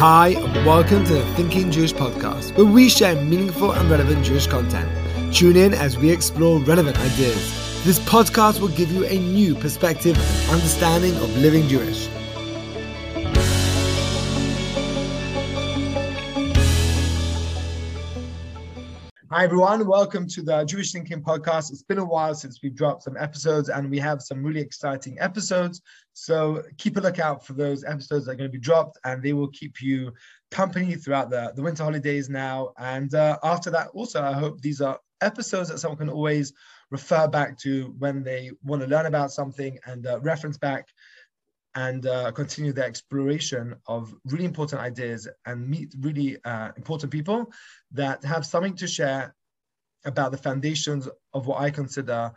Hi, and welcome to the Thinking Jewish podcast, where we share meaningful and relevant Jewish content. Tune in as we explore relevant ideas. This podcast will give you a new perspective and understanding of living Jewish. Hi, everyone. Welcome to the Jewish Thinking Podcast. It's been a while since we've dropped some episodes, and we have some really exciting episodes. So keep a lookout for those episodes that are going to be dropped, and they will keep you company throughout the, the winter holidays now. And uh, after that, also, I hope these are episodes that someone can always refer back to when they want to learn about something and uh, reference back and uh, continue their exploration of really important ideas and meet really uh, important people that have something to share about the foundations of what I consider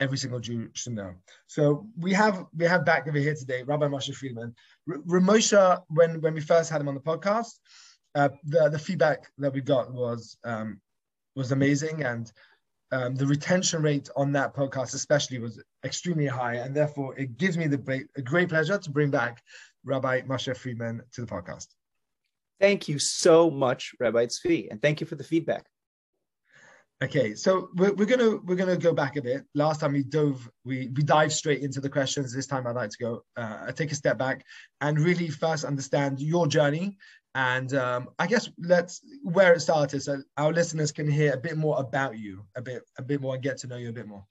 every single Jew should know. So we have we have back over here today Rabbi Moshe Friedman. R- Ramosha, when when we first had him on the podcast, uh, the the feedback that we got was um, was amazing and um, the retention rate on that podcast especially was extremely high and therefore it gives me the great, a great pleasure to bring back rabbi Moshe friedman to the podcast. Thank you so much rabbi tzvi and thank you for the feedback. Okay so we're, we're gonna we're gonna go back a bit. Last time we dove we we dive straight into the questions. This time i'd like to go uh, take a step back and really first understand your journey and um, I guess let's where it started, so our listeners can hear a bit more about you, a bit, a bit more, and get to know you a bit more.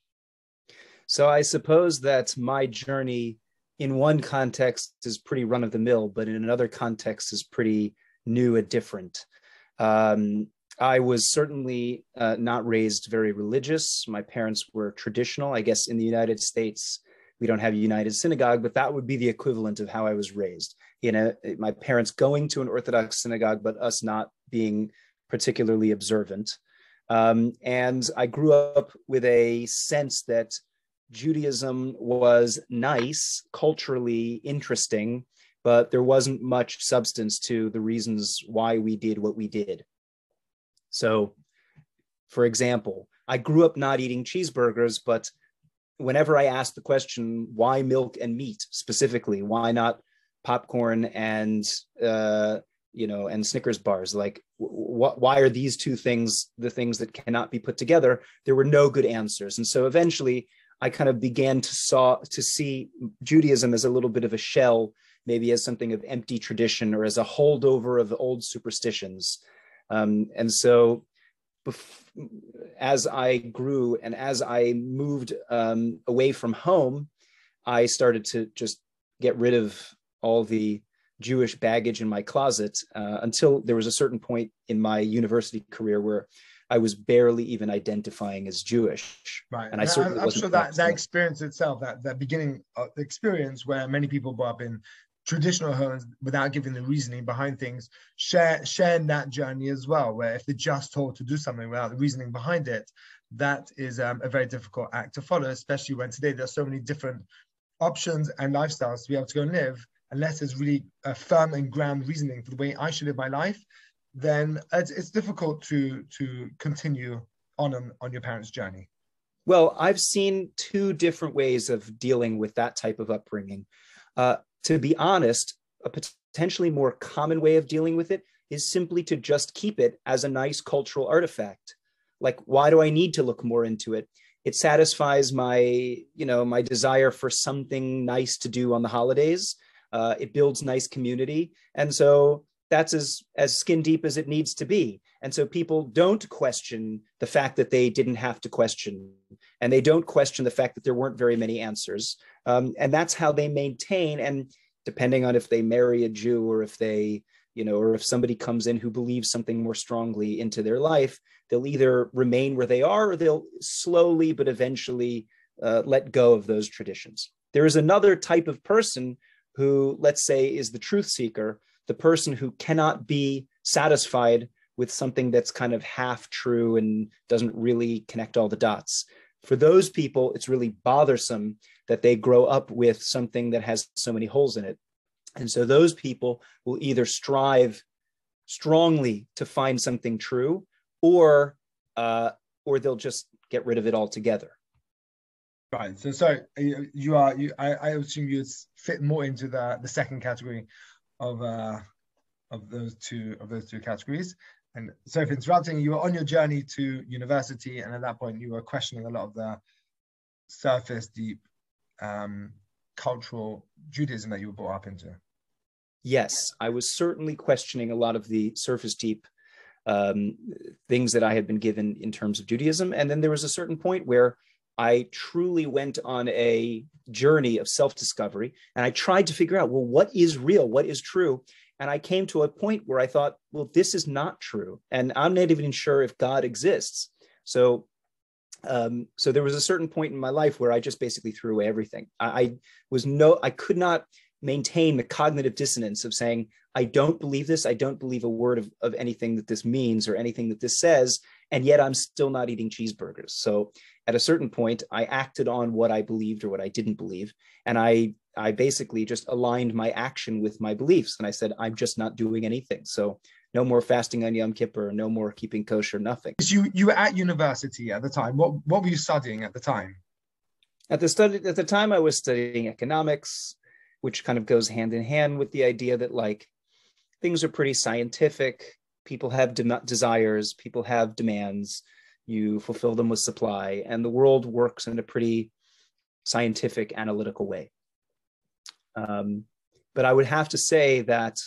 So I suppose that my journey, in one context, is pretty run of the mill, but in another context, is pretty new and different. Um, I was certainly uh, not raised very religious. My parents were traditional. I guess in the United States, we don't have a united synagogue, but that would be the equivalent of how I was raised. You know my parents going to an orthodox synagogue but us not being particularly observant. Um, and i grew up with a sense that judaism was nice culturally interesting but there wasn't much substance to the reasons why we did what we did. So for example i grew up not eating cheeseburgers but whenever i asked the question why milk and meat specifically why not popcorn and uh, you know and Snickers bars. Like, wh- why are these two things the things that cannot be put together? There were no good answers, and so eventually I kind of began to saw to see Judaism as a little bit of a shell, maybe as something of empty tradition or as a holdover of old superstitions. Um, and so, bef- as I grew and as I moved um, away from home, I started to just get rid of all the Jewish baggage in my closet uh, until there was a certain point in my university career where I was barely even identifying as Jewish. Right. And I certainly I'm, I'm sure that, that experience itself, that, that beginning uh, experience where many people grow up in traditional homes without giving the reasoning behind things, share sharing that journey as well, where if they're just told to do something without the reasoning behind it, that is um, a very difficult act to follow, especially when today there's so many different options and lifestyles to be able to go and live unless there's really a firm and ground reasoning for the way I should live my life, then it's, it's difficult to to continue on, on on your parents' journey. Well, I've seen two different ways of dealing with that type of upbringing. Uh, to be honest, a potentially more common way of dealing with it is simply to just keep it as a nice cultural artifact. Like, why do I need to look more into it? It satisfies my, you know, my desire for something nice to do on the holidays. Uh, it builds nice community. And so that's as, as skin deep as it needs to be. And so people don't question the fact that they didn't have to question, and they don't question the fact that there weren't very many answers. Um, and that's how they maintain. And depending on if they marry a Jew or if they, you know, or if somebody comes in who believes something more strongly into their life, they'll either remain where they are or they'll slowly but eventually uh, let go of those traditions. There is another type of person who, let's say, is the truth seeker, the person who cannot be satisfied with something that's kind of half true and doesn't really connect all the dots. For those people, it's really bothersome that they grow up with something that has so many holes in it. And so those people will either strive strongly to find something true or uh, or they'll just get rid of it altogether. Right. So, so you are you. I, I assume you fit more into the the second category of uh of those two of those two categories. And so, for interrupting, you were on your journey to university, and at that point, you were questioning a lot of the surface deep um, cultural Judaism that you were brought up into. Yes, I was certainly questioning a lot of the surface deep um, things that I had been given in terms of Judaism. And then there was a certain point where I truly went on a journey of self discovery and I tried to figure out, well, what is real? What is true? And I came to a point where I thought, well, this is not true. And I'm not even sure if God exists. So, um, so there was a certain point in my life where I just basically threw away everything. I, I was no, I could not maintain the cognitive dissonance of saying, I don't believe this. I don't believe a word of, of anything that this means or anything that this says. And yet I'm still not eating cheeseburgers. So at a certain point, I acted on what I believed or what I didn't believe. And I, I basically just aligned my action with my beliefs. And I said, I'm just not doing anything. So no more fasting on Yom Kippur, no more keeping kosher, nothing. You, you were at university at the time. What, what were you studying at the time? At the study at the time, I was studying economics, which kind of goes hand in hand with the idea that like things are pretty scientific. People have de- desires, people have demands. You fulfill them with supply, and the world works in a pretty scientific, analytical way. Um, but I would have to say that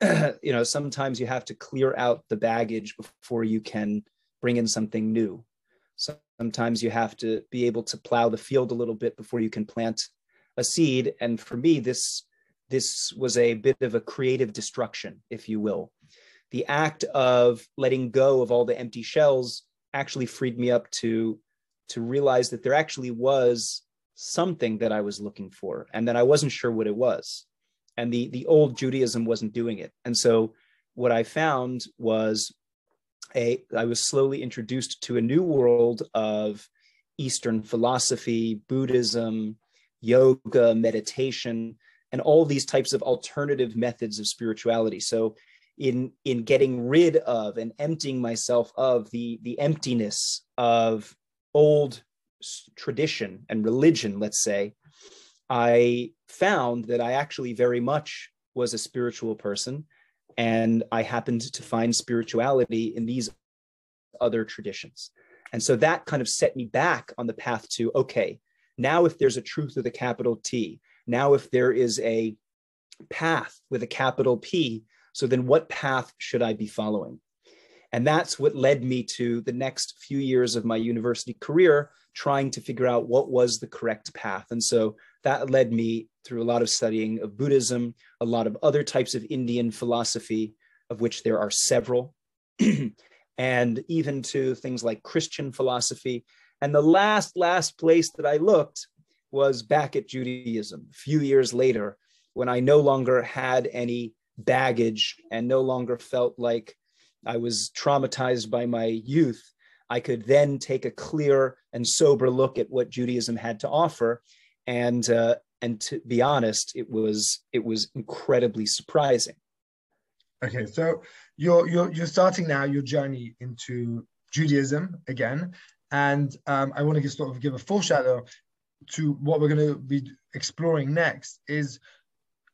you know sometimes you have to clear out the baggage before you can bring in something new. Sometimes you have to be able to plow the field a little bit before you can plant a seed. And for me, this this was a bit of a creative destruction, if you will. The act of letting go of all the empty shells actually freed me up to to realize that there actually was something that I was looking for and that I wasn't sure what it was. And the the old Judaism wasn't doing it. And so what I found was a I was slowly introduced to a new world of Eastern philosophy, Buddhism, yoga, meditation, and all these types of alternative methods of spirituality. So in in getting rid of and emptying myself of the the emptiness of old tradition and religion, let's say, I found that I actually very much was a spiritual person. And I happened to find spirituality in these other traditions. And so that kind of set me back on the path to okay, now if there's a truth with a capital T, now, if there is a path with a capital P, so then what path should I be following? And that's what led me to the next few years of my university career, trying to figure out what was the correct path. And so that led me through a lot of studying of Buddhism, a lot of other types of Indian philosophy, of which there are several, and even to things like Christian philosophy. And the last, last place that I looked was back at Judaism a few years later when I no longer had any baggage and no longer felt like I was traumatized by my youth. I could then take a clear and sober look at what Judaism had to offer, and uh, and to be honest, it was it was incredibly surprising. Okay, so you're you're you're starting now your journey into Judaism again, and um, I want to sort of give a foreshadow to what we're going to be exploring next is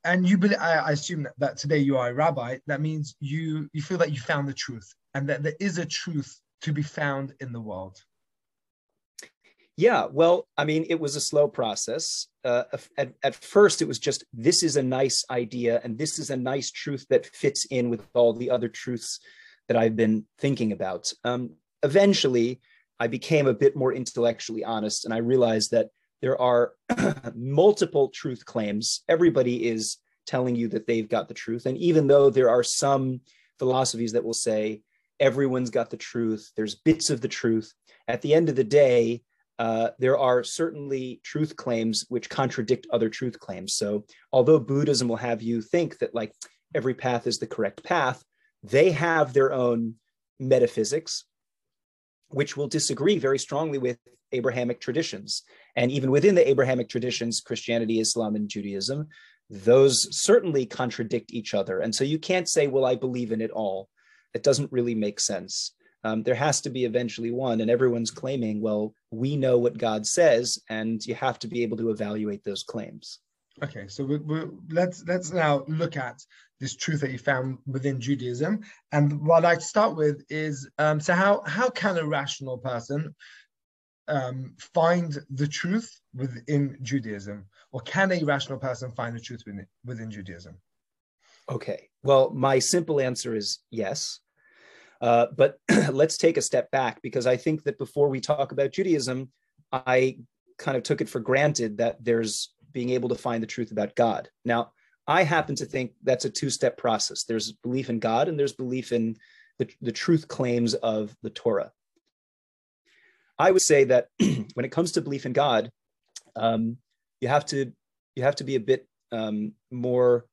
and you believe I, assume that, that today you are a rabbi. That means you you feel that you found the truth and that there is a truth to be found in the world. Yeah well i mean it was a slow process. Uh, at, at first it was just this is a nice idea and this is a nice truth that fits in with all the other truths that i've been thinking about. Um, eventually i became a bit more intellectually honest and i realized that there are multiple truth claims. Everybody is telling you that they've got the truth. And even though there are some philosophies that will say everyone's got the truth, there's bits of the truth, at the end of the day, uh, there are certainly truth claims which contradict other truth claims. So, although Buddhism will have you think that like every path is the correct path, they have their own metaphysics, which will disagree very strongly with Abrahamic traditions. And even within the Abrahamic traditions, Christianity, Islam, and Judaism, those certainly contradict each other. And so you can't say, well, I believe in it all. It doesn't really make sense. Um, there has to be eventually one, and everyone's claiming, well, we know what God says, and you have to be able to evaluate those claims. Okay, so we, we, let's let's now look at this truth that you found within Judaism. And what I'd like to start with is um, so how how can a rational person um, find the truth within Judaism, or can a rational person find the truth within, within Judaism? Okay, well, my simple answer is yes. Uh, but let's take a step back because I think that before we talk about Judaism, I kind of took it for granted that there's being able to find the truth about God. Now, I happen to think that's a two step process there's belief in God and there's belief in the, the truth claims of the Torah. I would say that when it comes to belief in God, um, you have to you have to be a bit um, more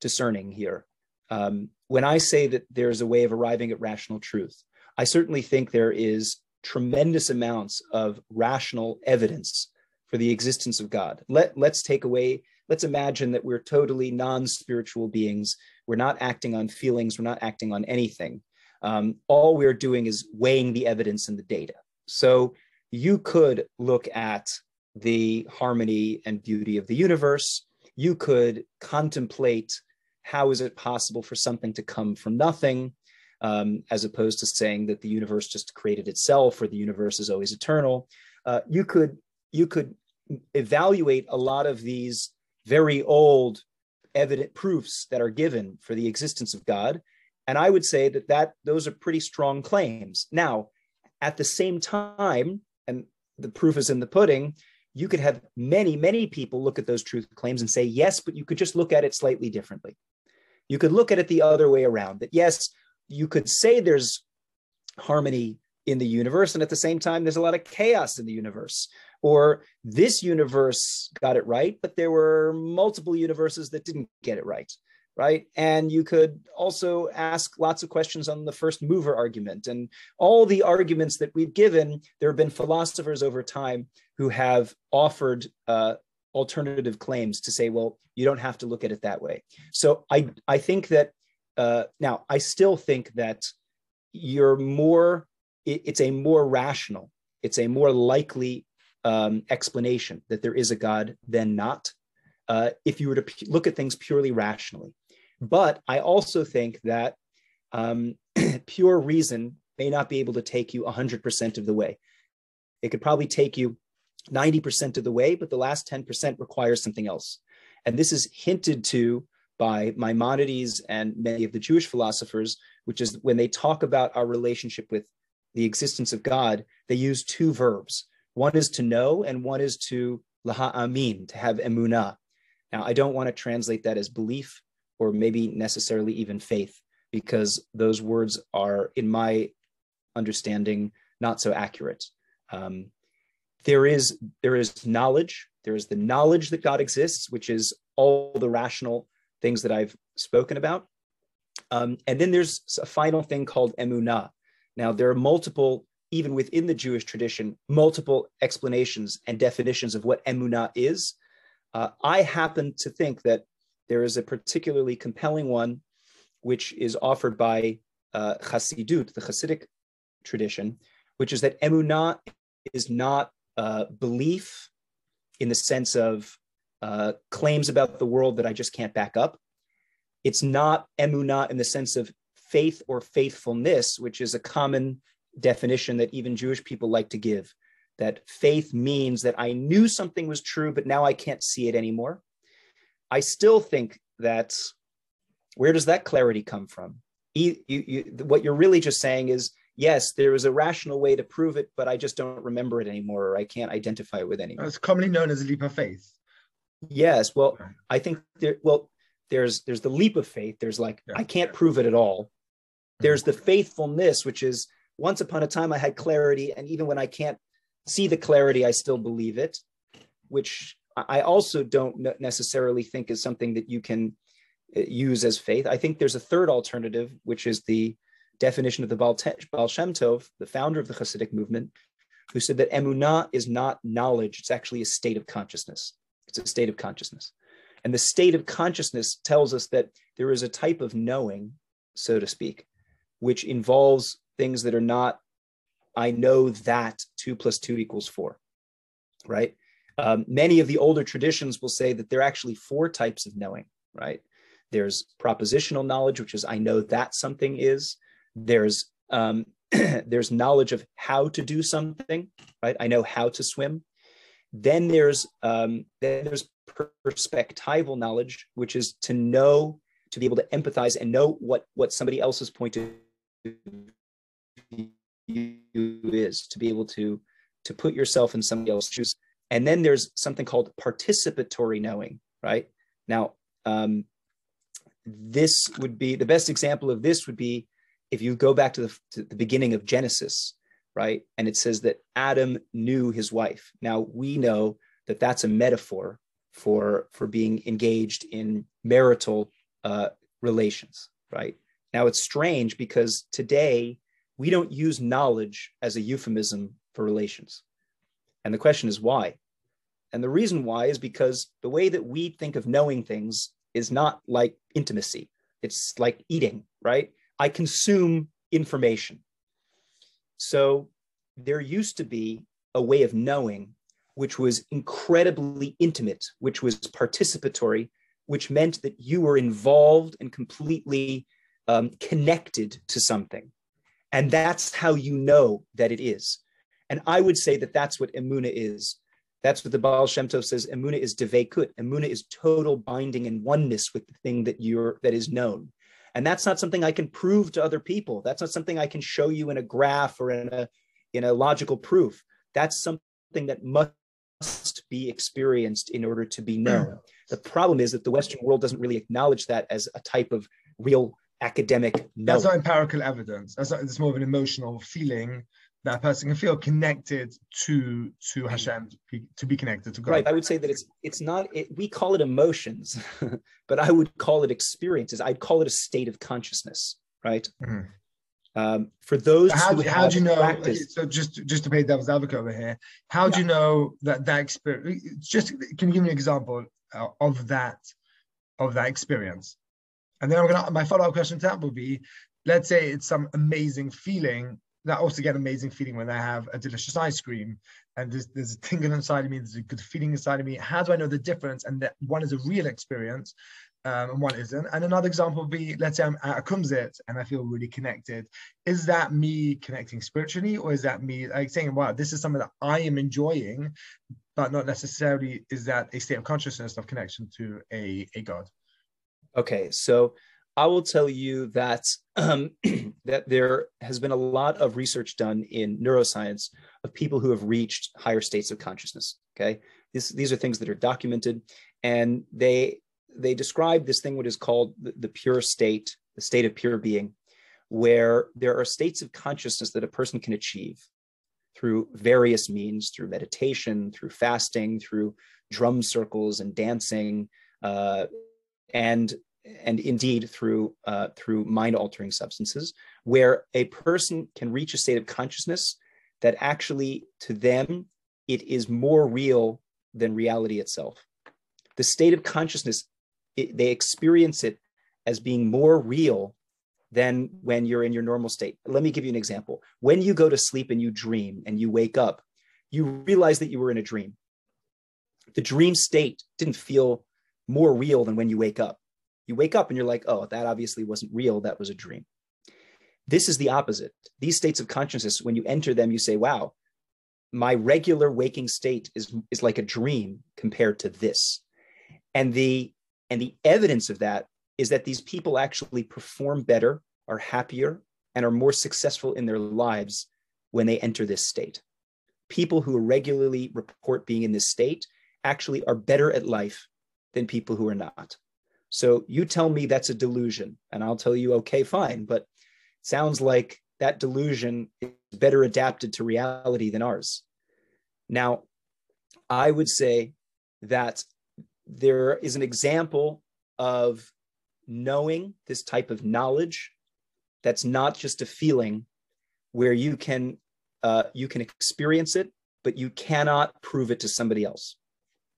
discerning here. Um, when I say that there's a way of arriving at rational truth, I certainly think there is tremendous amounts of rational evidence for the existence of God. Let, let's take away, let's imagine that we're totally non spiritual beings. We're not acting on feelings, we're not acting on anything. Um, all we're doing is weighing the evidence and the data. So you could look at the harmony and beauty of the universe. You could contemplate how is it possible for something to come from nothing, um, as opposed to saying that the universe just created itself or the universe is always eternal. Uh, you could you could evaluate a lot of these very old evident proofs that are given for the existence of God, and I would say that that those are pretty strong claims. Now, at the same time, and the proof is in the pudding. You could have many, many people look at those truth claims and say, yes, but you could just look at it slightly differently. You could look at it the other way around that, yes, you could say there's harmony in the universe, and at the same time, there's a lot of chaos in the universe. Or this universe got it right, but there were multiple universes that didn't get it right right? And you could also ask lots of questions on the first mover argument and all the arguments that we've given. There have been philosophers over time who have offered uh, alternative claims to say, well, you don't have to look at it that way. So I I think that uh, now I still think that you're more. It, it's a more rational. It's a more likely um, explanation that there is a God than not. Uh, if you were to look at things purely rationally, but I also think that um, pure reason may not be able to take you 100% of the way. It could probably take you 90% of the way, but the last 10% requires something else. And this is hinted to by Maimonides and many of the Jewish philosophers, which is when they talk about our relationship with the existence of God, they use two verbs. One is to know, and one is to laha amin, to have emunah. Now, I don't want to translate that as belief or maybe necessarily even faith, because those words are, in my understanding, not so accurate. Um, there is there is knowledge there is the knowledge that god exists which is all the rational things that i've spoken about um, and then there's a final thing called emunah now there are multiple even within the jewish tradition multiple explanations and definitions of what emunah is uh, i happen to think that there is a particularly compelling one which is offered by uh, Chassidut, the Hasidic tradition, which is that emunah is not uh, belief in the sense of uh, claims about the world that I just can't back up. It's not emunah in the sense of faith or faithfulness, which is a common definition that even Jewish people like to give. That faith means that I knew something was true, but now I can't see it anymore. I still think that where does that clarity come from? You, you, what you're really just saying is yes, there is a rational way to prove it, but I just don't remember it anymore, or I can't identify it with anymore. It's commonly known as a leap of faith. Yes, well, I think there. Well, there's there's the leap of faith. There's like yeah. I can't prove it at all. There's the faithfulness, which is once upon a time I had clarity, and even when I can't see the clarity, I still believe it. Which I also don't necessarily think is something that you can uh, use as faith. I think there's a third alternative, which is the definition of the Baal, Baal Shem Tov, the founder of the Hasidic movement, who said that emunah is not knowledge, it's actually a state of consciousness. It's a state of consciousness. And the state of consciousness tells us that there is a type of knowing, so to speak, which involves things that are not, I know that two plus two equals four, right? Um, many of the older traditions will say that there are actually four types of knowing, right? There's propositional knowledge, which is I know that something is. There's um, there's knowledge of how to do something, right? I know how to swim. Then there's um, then there's perspectival knowledge, which is to know, to be able to empathize and know what what somebody else's point of view is, to be able to to put yourself in somebody else's shoes. And then there's something called participatory knowing, right? Now, um, this would be the best example of this would be if you go back to the, to the beginning of Genesis, right? And it says that Adam knew his wife. Now we know that that's a metaphor for for being engaged in marital uh, relations, right? Now it's strange because today we don't use knowledge as a euphemism for relations, and the question is why. And the reason why is because the way that we think of knowing things is not like intimacy. It's like eating, right? I consume information. So there used to be a way of knowing which was incredibly intimate, which was participatory, which meant that you were involved and completely um, connected to something. And that's how you know that it is. And I would say that that's what Emuna is. That's what the Baal Shem Tov says. Emuna is devekut. Emuna is total binding and oneness with the thing that you're that is known. And that's not something I can prove to other people. That's not something I can show you in a graph or in a in a logical proof. That's something that must be experienced in order to be known. The problem is that the Western world doesn't really acknowledge that as a type of real academic knowledge. That's not empirical evidence. That's not, it's more of an emotional feeling that a person can feel connected to to Hashem, to be, to be connected to God. Right. I would say that it's it's not. It, we call it emotions, but I would call it experiences. I'd call it a state of consciousness. Right. Mm-hmm. Um, for those how, who how do you know? Practiced, so just just to play devil's advocate over here, how yeah. do you know that that experience? Just can you give me an example of that of that experience? And then I'm gonna my follow up question to that be, let's say it's some amazing feeling that also get an amazing feeling when I have a delicious ice cream and there's, there's a tingle inside of me, there's a good feeling inside of me. How do I know the difference? And that one is a real experience um, and one isn't. And another example would be, let's say I'm at a kumzit and I feel really connected. Is that me connecting spiritually or is that me like saying, wow, this is something that I am enjoying, but not necessarily is that a state of consciousness of connection to a, a God? Okay, so I will tell you that um, that there has been a lot of research done in neuroscience of people who have reached higher states of consciousness. Okay, this, these are things that are documented, and they they describe this thing what is called the, the pure state, the state of pure being, where there are states of consciousness that a person can achieve through various means, through meditation, through fasting, through drum circles and dancing, uh, and and indeed through uh, through mind altering substances, where a person can reach a state of consciousness that actually to them it is more real than reality itself. The state of consciousness, it, they experience it as being more real than when you're in your normal state. Let me give you an example. When you go to sleep and you dream and you wake up, you realize that you were in a dream. The dream state didn't feel more real than when you wake up you wake up and you're like, oh, that obviously wasn't real. That was a dream. This is the opposite. These states of consciousness, when you enter them, you say, wow, my regular waking state is, is like a dream compared to this. And the, and the evidence of that is that these people actually perform better, are happier, and are more successful in their lives when they enter this state. People who regularly report being in this state actually are better at life than people who are not. So you tell me that's a delusion, and I'll tell you, okay, fine. But sounds like that delusion is better adapted to reality than ours. Now, I would say that there is an example of knowing this type of knowledge that's not just a feeling where you can uh, you can experience it but you cannot prove it to somebody else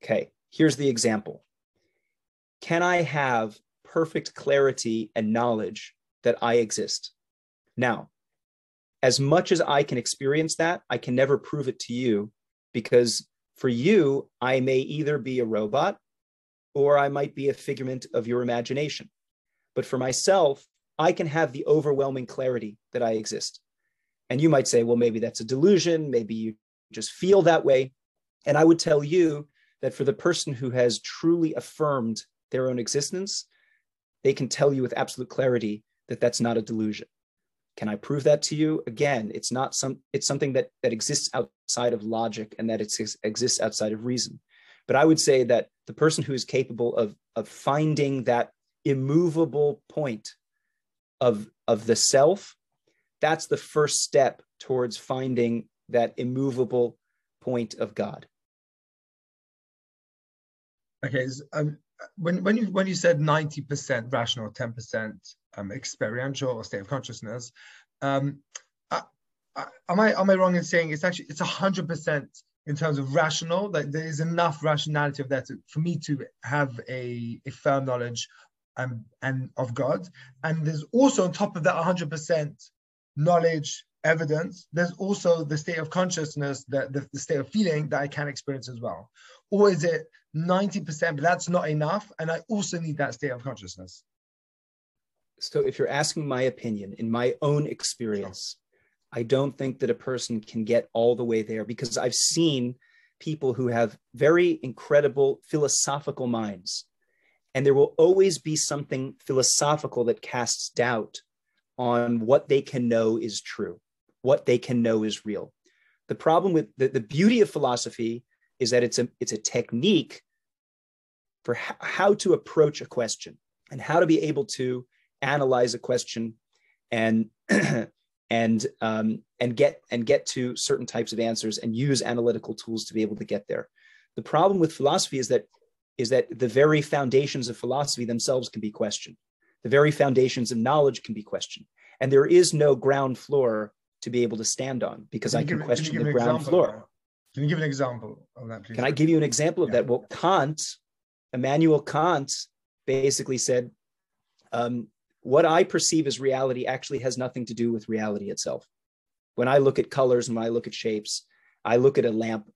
okay here's the example can I have perfect clarity and knowledge that I exist? Now, as much as I can experience that, I can never prove it to you because For you, I may either be a robot or I might be a figment of your imagination. But for myself, I can have the overwhelming clarity that I exist. And you might say, well, maybe that's a delusion. Maybe you just feel that way. And I would tell you that for the person who has truly affirmed their own existence, they can tell you with absolute clarity that that's not a delusion. Can I prove that to you? Again, it's not some it's something that that exists outside of logic and that it exists outside of reason. But I would say that the person who is capable of of finding that immovable point of of the self, that's the first step towards finding that immovable point of God. Okay, um, when when you when you said ninety percent rational, ten percent um, experiential or state of consciousness, um, I, I, am I am I wrong in saying it's actually it's hundred percent in terms of rational? That there is enough rationality of that to, for me to have a, a firm knowledge um, and of God, and there's also on top of that hundred percent knowledge evidence, there's also the state of consciousness, that the, the state of feeling that I can experience as well. Or is it 90%, but that's not enough? And I also need that state of consciousness. So if you're asking my opinion, in my own experience, sure. I don't think that a person can get all the way there because I've seen people who have very incredible philosophical minds. And there will always be something philosophical that casts doubt on what they can know is true what they can know is real. The problem with the, the beauty of philosophy is that it's a it's a technique for h- how to approach a question and how to be able to analyze a question and and um, and get and get to certain types of answers and use analytical tools to be able to get there. The problem with philosophy is that is that the very foundations of philosophy themselves can be questioned. The very foundations of knowledge can be questioned, and there is no ground floor to be able to stand on because I can give, question can the ground floor. Can you give an example of that, please? Can I give you an example of yeah. that? Well, Kant, Immanuel Kant, basically said, um, "What I perceive as reality actually has nothing to do with reality itself. When I look at colors and when I look at shapes, I look at a lamp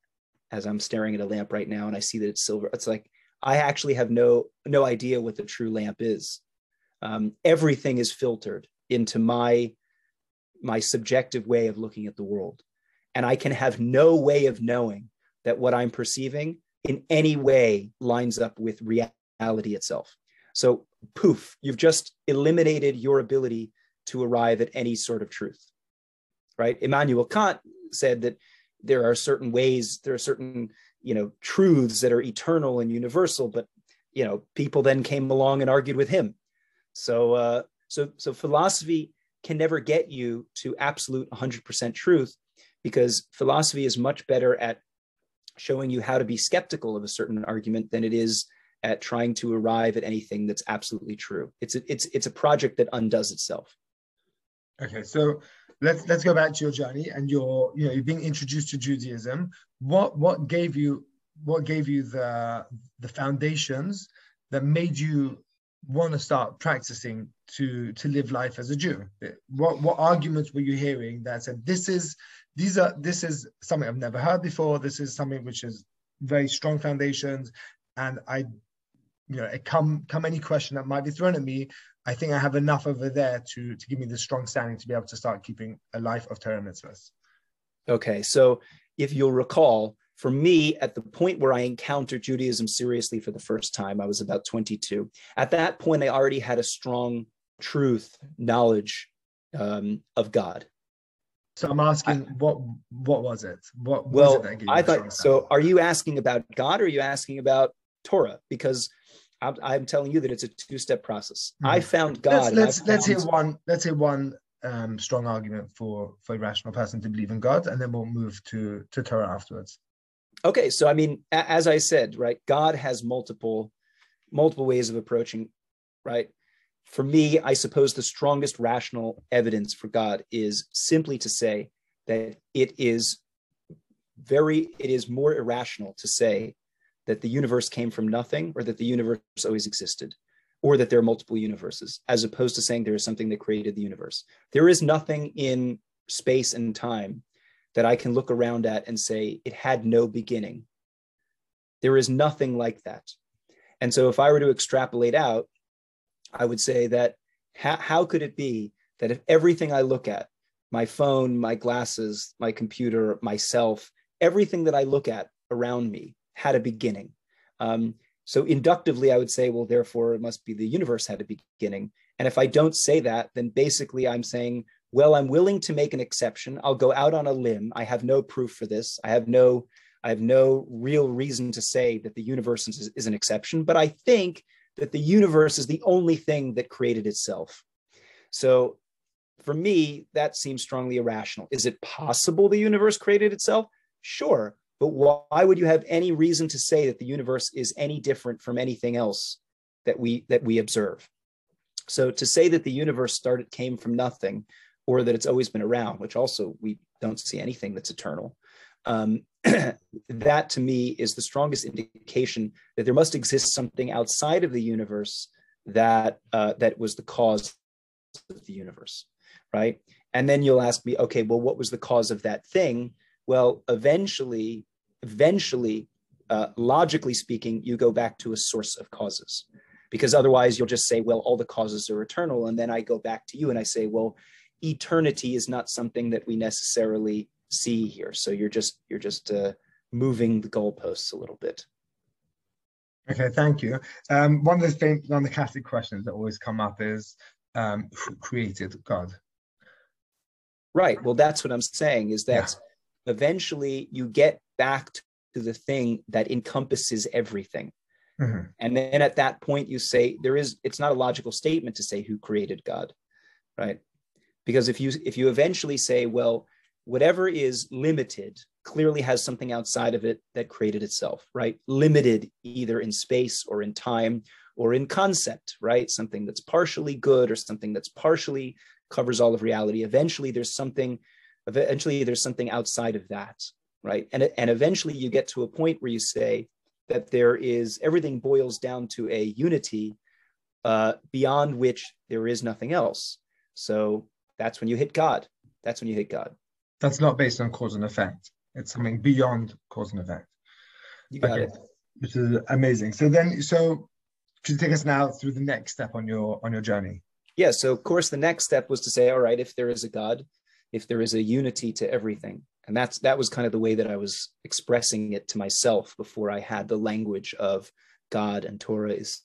as I'm staring at a lamp right now, and I see that it's silver. It's like I actually have no no idea what the true lamp is. Um, everything is filtered into my my subjective way of looking at the world. And I can have no way of knowing that what I'm perceiving in any way lines up with reality itself. So, poof, you've just eliminated your ability to arrive at any sort of truth, right? Immanuel Kant said that there are certain ways, there are certain, you know, truths that are eternal and universal, but, you know, people then came along and argued with him. So, uh, so, so philosophy can never get you to absolute 100% truth because philosophy is much better at showing you how to be skeptical of a certain argument than it is at trying to arrive at anything that's absolutely true. It's a, it's it's a project that undoes itself. Okay, so let's let's go back to your journey and your you know you're being introduced to Judaism. What what gave you what gave you the the foundations that made you want to start practicing to to live life as a Jew? What what arguments were you hearing that said this is these are this is something I've never heard before. This is something which is very strong foundations, and I, you know, come come any question that might be thrown at me, I think I have enough over there to to give me the strong standing to be able to start keeping a life of Torah mitzvahs. Okay, so if you'll recall, for me, at the point where I encountered Judaism seriously for the first time, I was about 22. At that point, I already had a strong truth, knowledge um, of God. So I'm asking, I, what what was it? What well, was it that I thought. So, are you asking about God, or are you asking about Torah? Because I'm, I'm telling you that it's a two-step process. Mm-hmm. I found God. Let's let's, let's hear one. Let's hear one um, strong argument for for a rational person to believe in God, and then we'll move to to Torah afterwards okay so i mean as i said right god has multiple multiple ways of approaching right for me i suppose the strongest rational evidence for god is simply to say that it is very it is more irrational to say that the universe came from nothing or that the universe always existed or that there are multiple universes as opposed to saying there is something that created the universe there is nothing in space and time that I can look around at and say it had no beginning There is nothing like that. And so if I were to extrapolate out, I would say that how, how could it be that if everything I look at, my phone, my glasses, my computer, myself, everything that I look at around me had a beginning. Um, so inductively, I would say, well, therefore, it must be the universe had a beginning. And if I don't say that, then basically I'm saying, well, I'm willing to make an exception. I'll go out on a limb. I have no proof for this. I have no, I have no real reason to say that the universe is, is an exception. But I think that the universe is the only thing that created itself. So for me, that seems strongly irrational. Is it possible the universe created itself? Sure. But why would you have any reason to say that the universe is any different from anything else that we that we observe? So to say that the universe started came from nothing, or that it's always been around, which also we don't see anything that's eternal, um, that to me is the strongest indication that there must exist something outside of the universe that uh, that was the cause of the universe, right? And then you'll ask me, okay, well, what was the cause of that thing? Well, eventually, eventually, uh, logically speaking, you go back to a source of causes, because otherwise you'll just say, well, all the causes are eternal, and then I go back to you and I say, well, eternity is not something that we necessarily see here. So you're just you're just uh, moving the goalposts a little bit. Okay, thank you. Um, one of the things, one of the classic questions that always come up is, um, who created God? Right. Well, that's what I'm saying. Is that yeah. eventually you get back to the thing that encompasses everything. Mm-hmm. And then at that point, you say there is. It's not a logical statement to say who created God, right? Because if you if you eventually say, well, whatever is limited clearly has something outside of it that created itself, right? Limited either in space or in time or in concept, right? Something that's partially good or something that's partially covers all of reality. Eventually, there's something. Eventually, there's something outside of that, right? And and eventually, you get to a point where you say that there is everything boils down to a unity uh, beyond which there is nothing else. So that's when you hit God. That's when you hit God. That's not based on cause and effect. It's something beyond cause and effect. You got okay. it. Which is amazing. So then, so could you take us now through the next step on your on your journey? Yeah. So of course, the next step was to say, all right, if there is a God, if there is a unity to everything, and that's that was kind of the way that I was expressing it to myself before I had the language of God and Torah is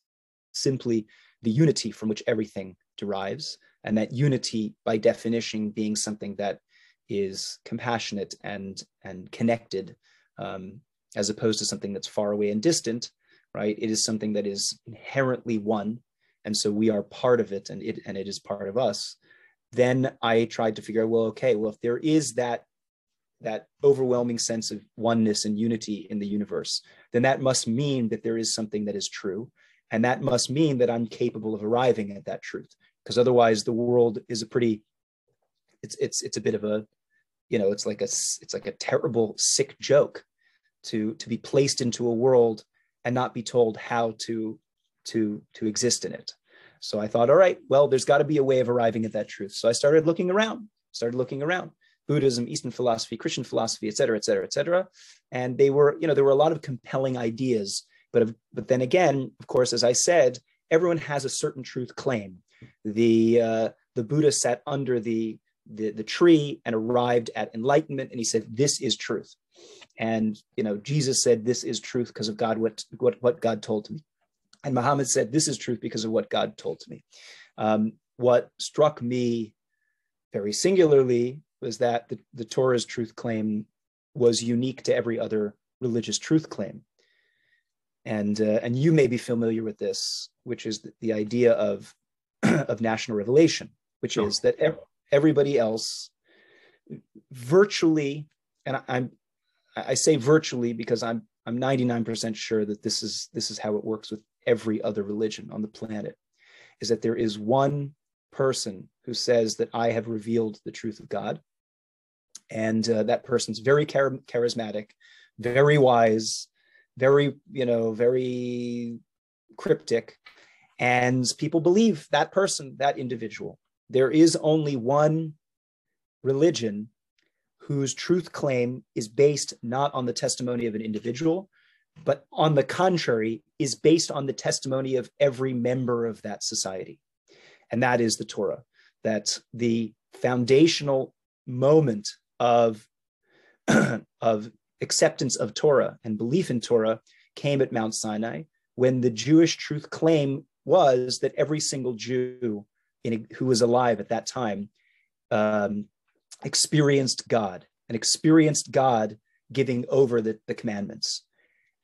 simply the unity from which everything derives, and that unity, by definition, being something that is compassionate and and connected um, as opposed to something that's far away and distant right? It is something that is inherently one and so we are part of it and it and it is part of us. Then i tried to figure out well okay well if there is that that overwhelming sense of oneness and unity in the universe then that must mean that there is something that is true and that must mean that i'm capable of arriving at that truth because otherwise the world is a pretty it's it's it's a bit of a you know it's like a it's like a terrible sick joke to to be placed into a world and not be told how to to to exist in it. So i thought all right well there's got to be a way of arriving at that truth. So i started looking around started looking around buddhism eastern philosophy christian philosophy et cetera et cetera et cetera. And they were you know there were a lot of compelling ideas but but then again of course as i said everyone has a certain truth claim. The uh, the buddha sat under the the, the tree and arrived at enlightenment. And he said this is truth. And you know jesus said this is truth because of god what what what god told to me. And muhammad said this is truth because of what god told to me. Um, what struck me very singularly was that the, the torah's truth claim was unique to every other religious truth claim. And uh, and you may be familiar with this which is the, the idea of of national revelation which is that everybody else virtually and I, i'm i say virtually because i'm i'm 99% sure that this is this is how it works with every other religion on the planet is that there is one person who says that i have revealed the truth of god. And uh, that person's very char- charismatic very wise very you know very cryptic. And people believe that person that individual there is only one religion whose truth claim is based not on the testimony of an individual, but on the contrary, is based on the testimony of every member of that society. And that is the Torah, that the foundational moment of, of acceptance of Torah and belief in Torah came at Mount Sinai when the Jewish truth claim was that every single Jew a, who was alive at that time um, experienced God and experienced God giving over the, the commandments.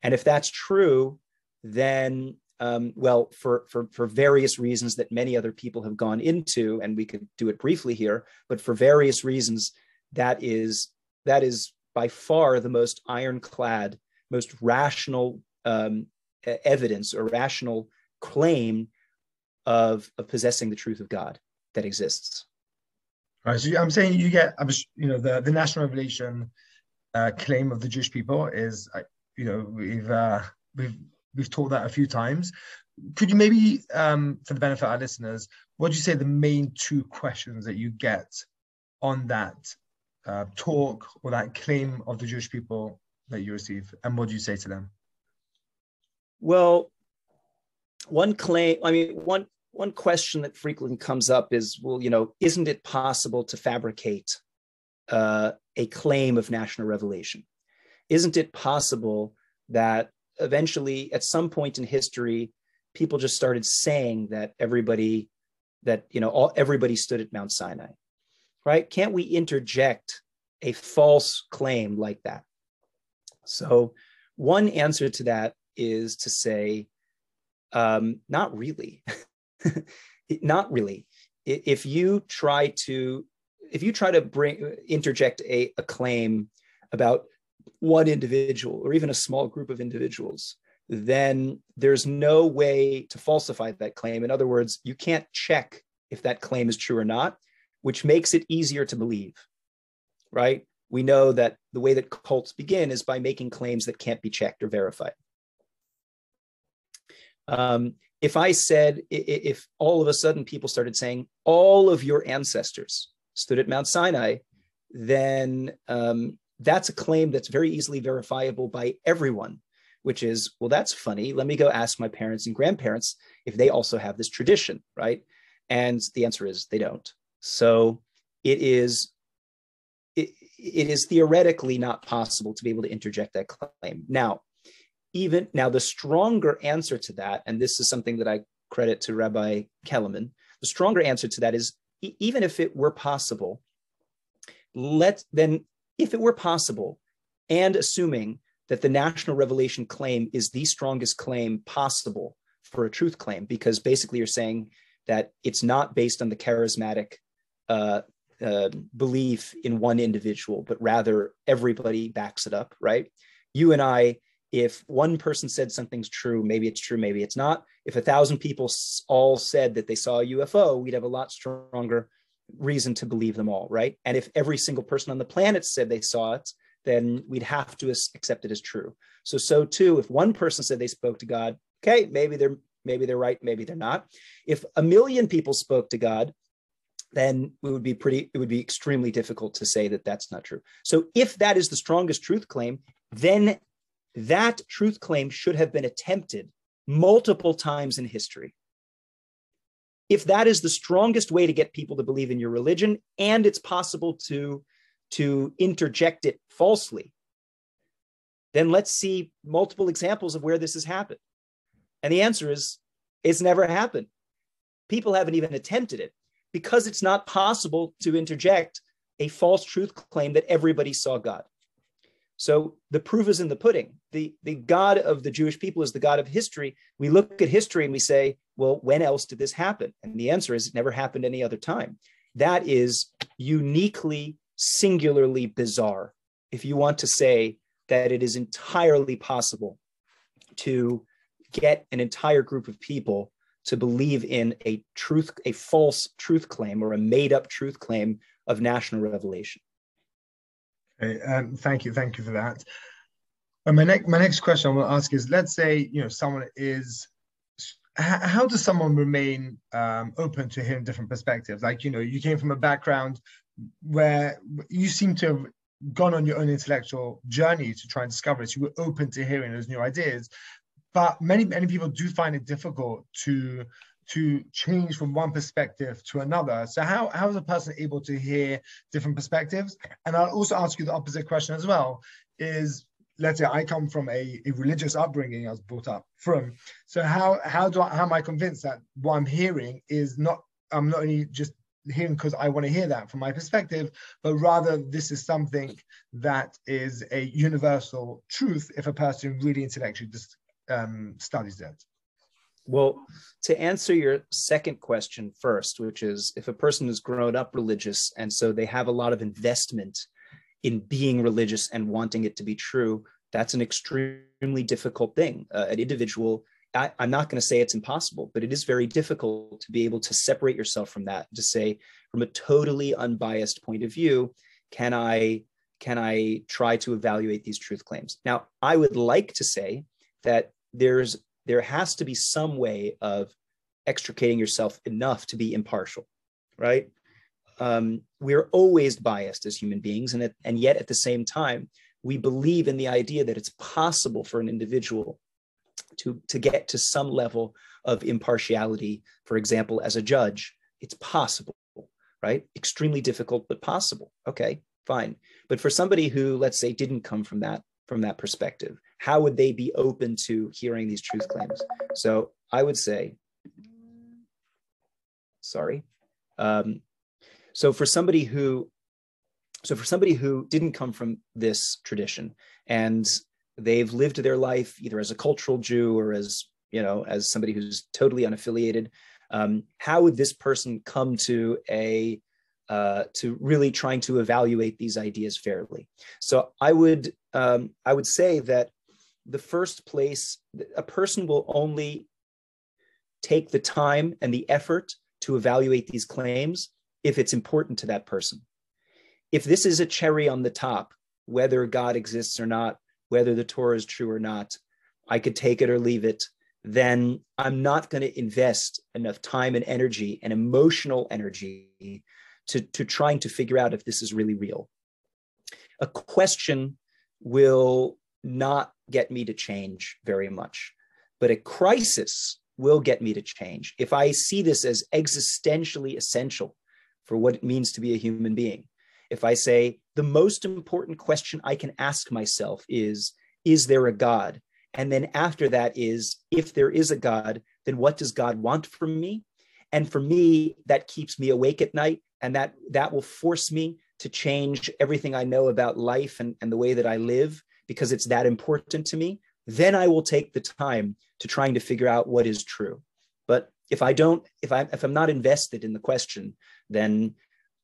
And if that's true, then um, well, for, for, for various reasons that many other people have gone into, and we could do it briefly here, but for various reasons, that is that is by far the most ironclad, most rational um, evidence or rational claim of, of possessing the truth of God that exists. Right. So I'm saying you get, you know, the, the national revelation uh, claim of the Jewish people is, uh, you know, we've uh, we've we've taught that a few times. Could you maybe, um, for the benefit of our listeners, what do you say the main two questions that you get on that uh, talk or that claim of the Jewish people that you receive, and what do you say to them? Well, one claim, I mean, one one question that frequently comes up is, well, you know, isn't it possible to fabricate uh, a claim of national revelation? Isn't it possible that eventually, at some point in history, people just started saying that everybody, that you know, all everybody stood at Mount Sinai, right? Can't we interject a false claim like that? So, one answer to that is to say, um, not really. not really. If you try to, if you try to bring interject a, a claim about one individual or even a small group of individuals, then there's no way to falsify that claim. In other words, you can't check if that claim is true or not, which makes it easier to believe, right? We know that the way that cults begin is by making claims that can't be checked or verified. Um, if I said, if all of a sudden people started saying, all of your ancestors stood at Mount Sinai, then um, that's a claim that's very easily verifiable by everyone, which is, well, that's funny. Let me go ask my parents and grandparents if they also have this tradition, right? And the answer is they don't. So it is it, it is theoretically not possible to be able to interject that claim. Now, even now the stronger answer to that and this is something that i credit to rabbi Kelemen the stronger answer to that is e- even if it were possible let then if it were possible and assuming that the national revelation claim is the strongest claim possible for a truth claim because basically you're saying that it's not based on the charismatic uh, uh, belief in one individual but rather everybody backs it up right? You and i if one person said something's true, maybe it's true, maybe it's not. If a thousand people all said that they saw a UFO, we'd have a lot stronger reason to believe them all, right? And if every single person on the planet said they saw it, then we'd have to accept it as true. So, so too, if one person said they spoke to God, okay, maybe they're maybe they're right, maybe they're not. If a million people spoke to God, then it would be pretty it would be extremely difficult to say that that's not true so if that is the strongest truth claim then that truth claim should have been attempted multiple times in history. If that is the strongest way to get people to believe in your religion, and it's possible to, to interject it falsely, then let's see multiple examples of where this has happened. And the answer is it's never happened. People haven't even attempted it because it's not possible to interject a false truth claim that everybody saw God. So the proof is in the pudding. The, the God of the Jewish people is the God of history. We look at history and we say, well, when else did this happen? And the answer is it never happened any other time. That is uniquely, singularly bizarre. If you want to say that it is entirely possible to get an entire group of people to believe in a truth, a false truth claim or a made up truth claim of national revelation. Okay, um, thank you, thank you for that. And my next my next question I want to ask is: Let's say you know someone is. How does someone remain um, open to hearing different perspectives? Like you know, you came from a background where you seem to have gone on your own intellectual journey to try and discover it. You were open to hearing those new ideas. But many, many people do find it difficult to to change from one perspective to another. So how, how is a person able to hear different perspectives? And I'll also ask you the opposite question as well, is let's say I come from a, a religious upbringing I was brought up from. So how how do I how am I convinced that what I'm hearing is not I'm not only just hearing because I want to hear that from my perspective, but rather this is something that is a universal truth if a person really intellectually just um, studies it. Well, to answer your second question first, which is if a person has grown up religious and so they have a lot of investment in being religious and wanting it to be true, that's an extremely difficult thing. Uh, an individual I, am not going to say it's impossible, but it is very difficult to be able to separate yourself from that. To say, from a totally unbiased point of view, can I can I try to evaluate these truth claims? Now, I would like to say that there's there has to be some way of extricating yourself enough to be impartial, right? Um, we're always biased as human beings, and, and yet at the same time, we believe in the idea that it's possible for an individual to, to get to some level of impartiality, for example, as a judge. It's possible, right? Extremely difficult, but possible. Okay, fine. But for somebody who, let's say, didn't come from that from that perspective, how would they be open to hearing these truth claims? So I would say, sorry. Um, so for somebody who so for somebody who didn't come from this tradition and they've lived their life either as a cultural Jew or as you know as somebody who's totally unaffiliated. Um, how would this person come to a uh, to really trying to evaluate these ideas fairly? So I would um, I would say that the first place a person will only take the time and the effort to evaluate these claims if it's important to that person. If this is a cherry on the top, whether God exists or not, whether the Torah is true or not. I could take it or leave it. Then I'm not going to invest enough time and energy and emotional energy to, to trying to figure out if this is really real. A question will not get me to change very much, but a crisis will get me to change. If I see this as existentially essential for what it means to be a human being, if I say the most important question I can ask myself is, is there a God? And then after that is, if there is a God, then what does God want from me? And for me, that keeps me awake at night. And that that will force me to change everything I know about life and, and the way that I live because it's that important to me. Then I will take the time to trying to figure out what is true. But if I don't, if I if I'm not invested in the question, then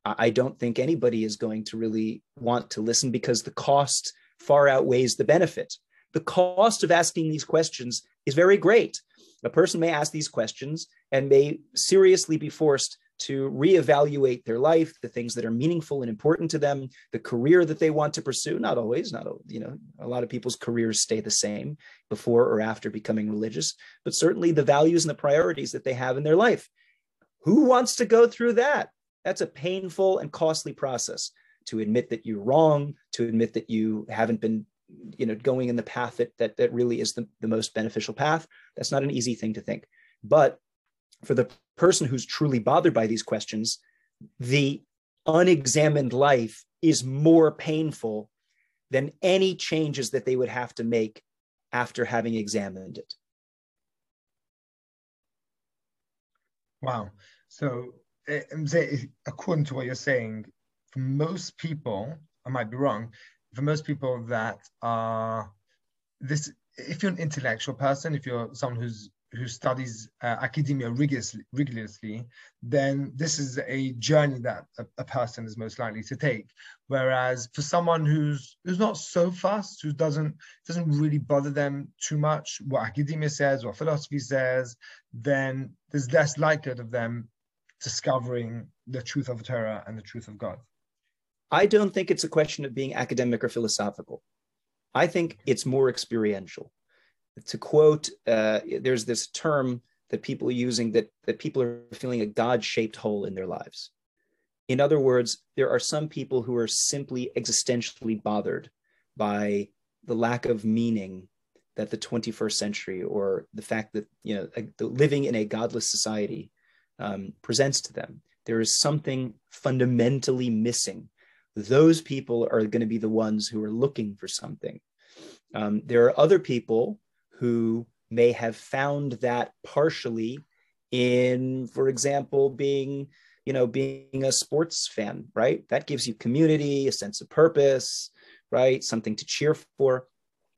I don't think anybody is going to really want to listen because the cost far outweighs the benefit. The cost of asking these questions is very great. A person may ask these questions and may seriously be forced to reevaluate their life, the things that are meaningful and important to them, the career that they want to pursue. Not always, not you know, a lot of people's careers stay the same before or after becoming religious, but certainly the values and the priorities that they have in their life. Who wants to go through that? That's a painful and costly process to admit that you're wrong, to admit that you haven't been you know going in the path that that, that really is the, the most beneficial path that's not an easy thing to think but for the person who's truly bothered by these questions the unexamined life is more painful than any changes that they would have to make after having examined it. Wow. So Eh, according to what you're saying, for most people, I might be wrong, for most people that are this, if you're an intellectual person, if you're someone who's who studies uh, academia rigorously, rigorously, then this is a journey that a, a, person is most likely to take. Whereas for someone who's who's not so fast, who doesn't doesn't really bother them too much what academia says, what philosophy says, then there's less likelihood of them discovering the truth of Torah and the truth of God? I don't think it's a question of being academic or philosophical. I think it's more experiential. To quote, uh, there's this term that people are using that, that people are feeling a God shaped hole in their lives. In other words, there are some people who are simply existentially bothered by the lack of meaning that the 21st century or the fact that you know living in a godless society um, presents to them. There is something fundamentally missing. Those people are going to be the ones who are looking for something. Um, there are other people who may have found that partially in for example being you know being a sports fan right? That gives you community a sense of purpose right? Something to cheer for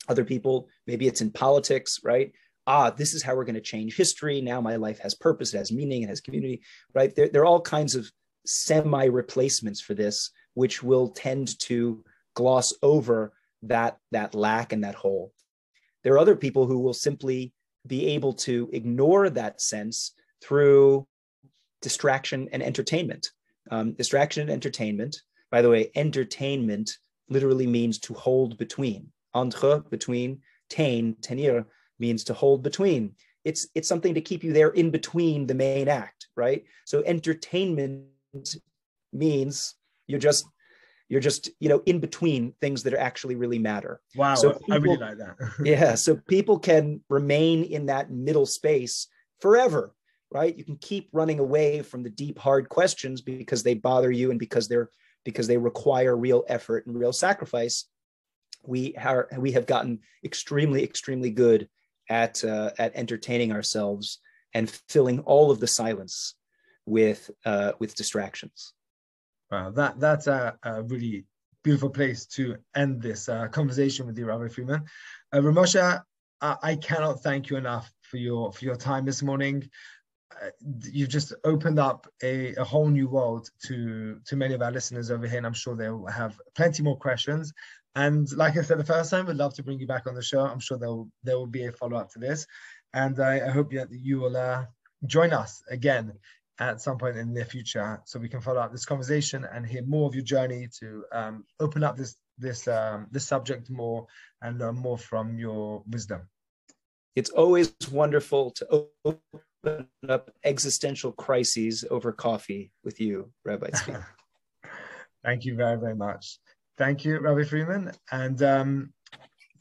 other people. Maybe it's in politics right? Ah this is how we're going to change history. Now my life has purpose it has meaning it has community right? There, there are all kinds of semi replacements for this which will tend to gloss over that that lack and that hole there are other people who will simply be able to ignore that sense through distraction and entertainment. Um, distraction and entertainment by the way entertainment literally means to hold between. Entre between. Tain tenir means to hold between. It's it's something to keep you there in between the main act right? So entertainment means you're just you're just you know in between things that actually really matter. Wow so people, i really like that. Yeah so people can remain in that middle space forever right? You can keep running away from the deep hard questions because they bother you and because they're because they require real effort and real sacrifice. We are we have gotten extremely extremely good at uh, at entertaining ourselves and filling all of the silence with uh, with distractions. Wow, that that's a, a really beautiful place to end this uh, conversation with you, Rabbi Freeman. Uh, Ramosha, I, I cannot thank you enough for your for your time this morning. Uh, you've just opened up a, a whole new world to to many of our listeners over here, and I'm sure they'll have plenty more questions. And like I said the first time, we'd love to bring you back on the show. I'm sure there will, there will be a follow up to this. And I, I hope that you will uh, join us again at some point in the near future so we can follow up this conversation and hear more of your journey to um, open up this this um, this subject more and learn more from your wisdom. It's always wonderful to open up existential crises over coffee with you, Rabbi Thank you very, very much. Thank you, Rabbi Freeman. And um,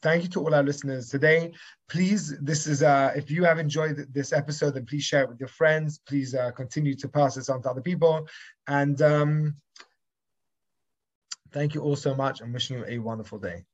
thank you to all our listeners today. Please, this is, uh, if you have enjoyed this episode, then please share it with your friends. Please uh, continue to pass this on to other people. And um, thank you all so much. I'm wishing you a wonderful day.